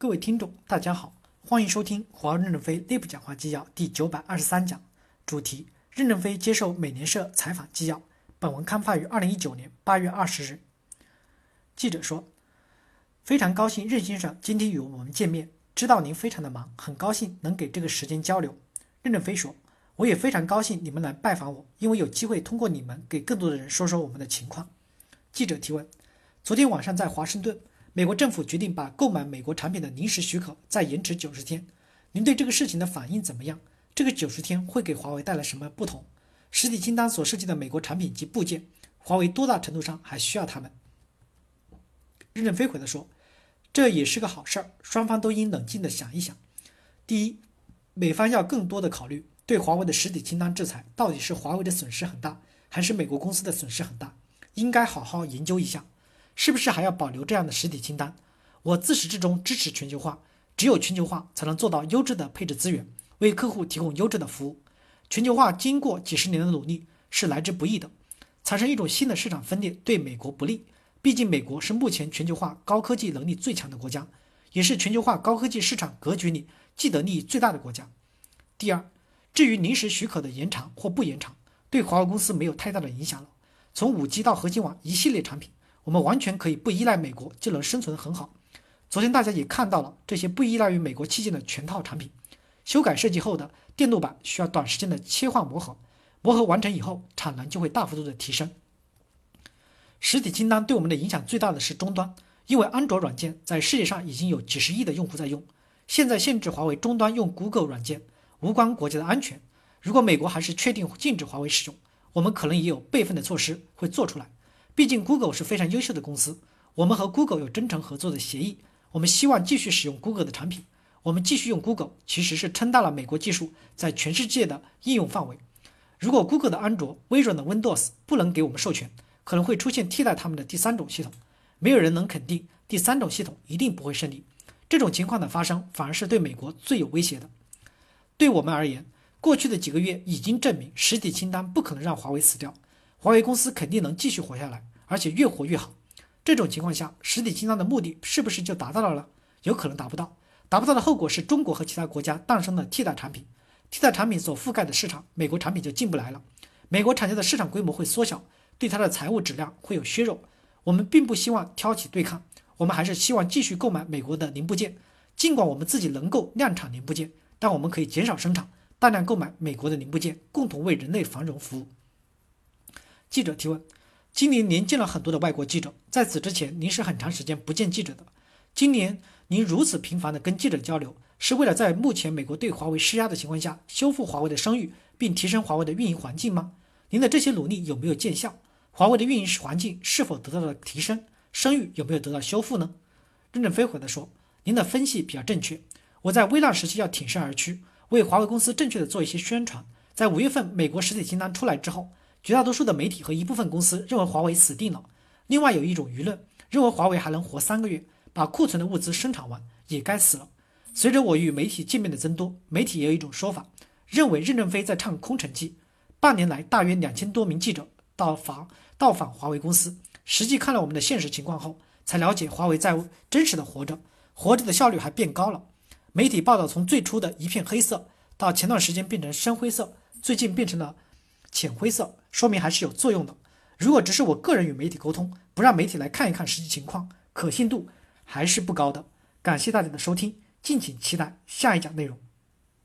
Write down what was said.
各位听众，大家好，欢迎收听华为任正非内部讲话纪要第九百二十三讲，主题：任正非接受美联社采访纪要。本文刊发于二零一九年八月二十日。记者说：“非常高兴任先生今天与我们见面，知道您非常的忙，很高兴能给这个时间交流。”任正非说：“我也非常高兴你们来拜访我，因为有机会通过你们给更多的人说说我们的情况。”记者提问：“昨天晚上在华盛顿。”美国政府决定把购买美国产品的临时许可再延迟九十天，您对这个事情的反应怎么样？这个九十天会给华为带来什么不同？实体清单所涉及的美国产品及部件，华为多大程度上还需要他们？任正非回答说：“这也是个好事儿，双方都应冷静地想一想。第一，美方要更多的考虑对华为的实体清单制裁到底是华为的损失很大，还是美国公司的损失很大，应该好好研究一下。”是不是还要保留这样的实体清单？我自始至终支持全球化，只有全球化才能做到优质的配置资源，为客户提供优质的服务。全球化经过几十年的努力是来之不易的，产生一种新的市场分裂对美国不利。毕竟美国是目前全球化高科技能力最强的国家，也是全球化高科技市场格局里既得利益最大的国家。第二，至于临时许可的延长或不延长，对华为公司没有太大的影响了。从五 G 到核心网一系列产品。我们完全可以不依赖美国就能生存很好。昨天大家也看到了这些不依赖于美国器件的全套产品，修改设计后的电路板需要短时间的切换磨合，磨合完成以后产能就会大幅度的提升。实体清单对我们的影响最大的是终端，因为安卓软件在世界上已经有几十亿的用户在用，现在限制华为终端用 Google 软件无关国家的安全。如果美国还是确定禁止华为使用，我们可能也有备份的措施会做出来。毕竟，Google 是非常优秀的公司，我们和 Google 有真诚合作的协议。我们希望继续使用 Google 的产品，我们继续用 Google，其实是撑大了美国技术在全世界的应用范围。如果 Google 的安卓、微软的 Windows 不能给我们授权，可能会出现替代他们的第三种系统。没有人能肯定第三种系统一定不会胜利。这种情况的发生，反而是对美国最有威胁的。对我们而言，过去的几个月已经证明，实体清单不可能让华为死掉。华为公司肯定能继续活下来，而且越活越好。这种情况下，实体清单的目的是不是就达到了呢？有可能达不到。达不到的后果是中国和其他国家诞生了替代产品，替代产品所覆盖的市场，美国产品就进不来了。美国厂家的市场规模会缩小，对它的财务质量会有削弱。我们并不希望挑起对抗，我们还是希望继续购买美国的零部件。尽管我们自己能够量产零部件，但我们可以减少生产，大量购买美国的零部件，共同为人类繁荣服务。记者提问：今年您见了很多的外国记者，在此之前您是很长时间不见记者的。今年您如此频繁的跟记者交流，是为了在目前美国对华为施压的情况下，修复华为的声誉，并提升华为的运营环境吗？您的这些努力有没有见效？华为的运营环境是否得到了提升？声誉有没有得到修复呢？任正非回答说：“您的分析比较正确。我在危难时期要挺身而出，为华为公司正确的做一些宣传。在五月份美国实体清单出来之后。”绝大多数的媒体和一部分公司认为华为死定了，另外有一种舆论认为华为还能活三个月，把库存的物资生产完也该死了。随着我与媒体见面的增多，媒体也有一种说法，认为任正非在唱空城计。半年来，大约两千多名记者到访到访华为公司，实际看了我们的现实情况后，才了解华为在真实的活着，活着的效率还变高了。媒体报道从最初的一片黑色，到前段时间变成深灰色，最近变成了。浅灰色说明还是有作用的。如果只是我个人与媒体沟通，不让媒体来看一看实际情况，可信度还是不高的。感谢大家的收听，敬请期待下一讲内容。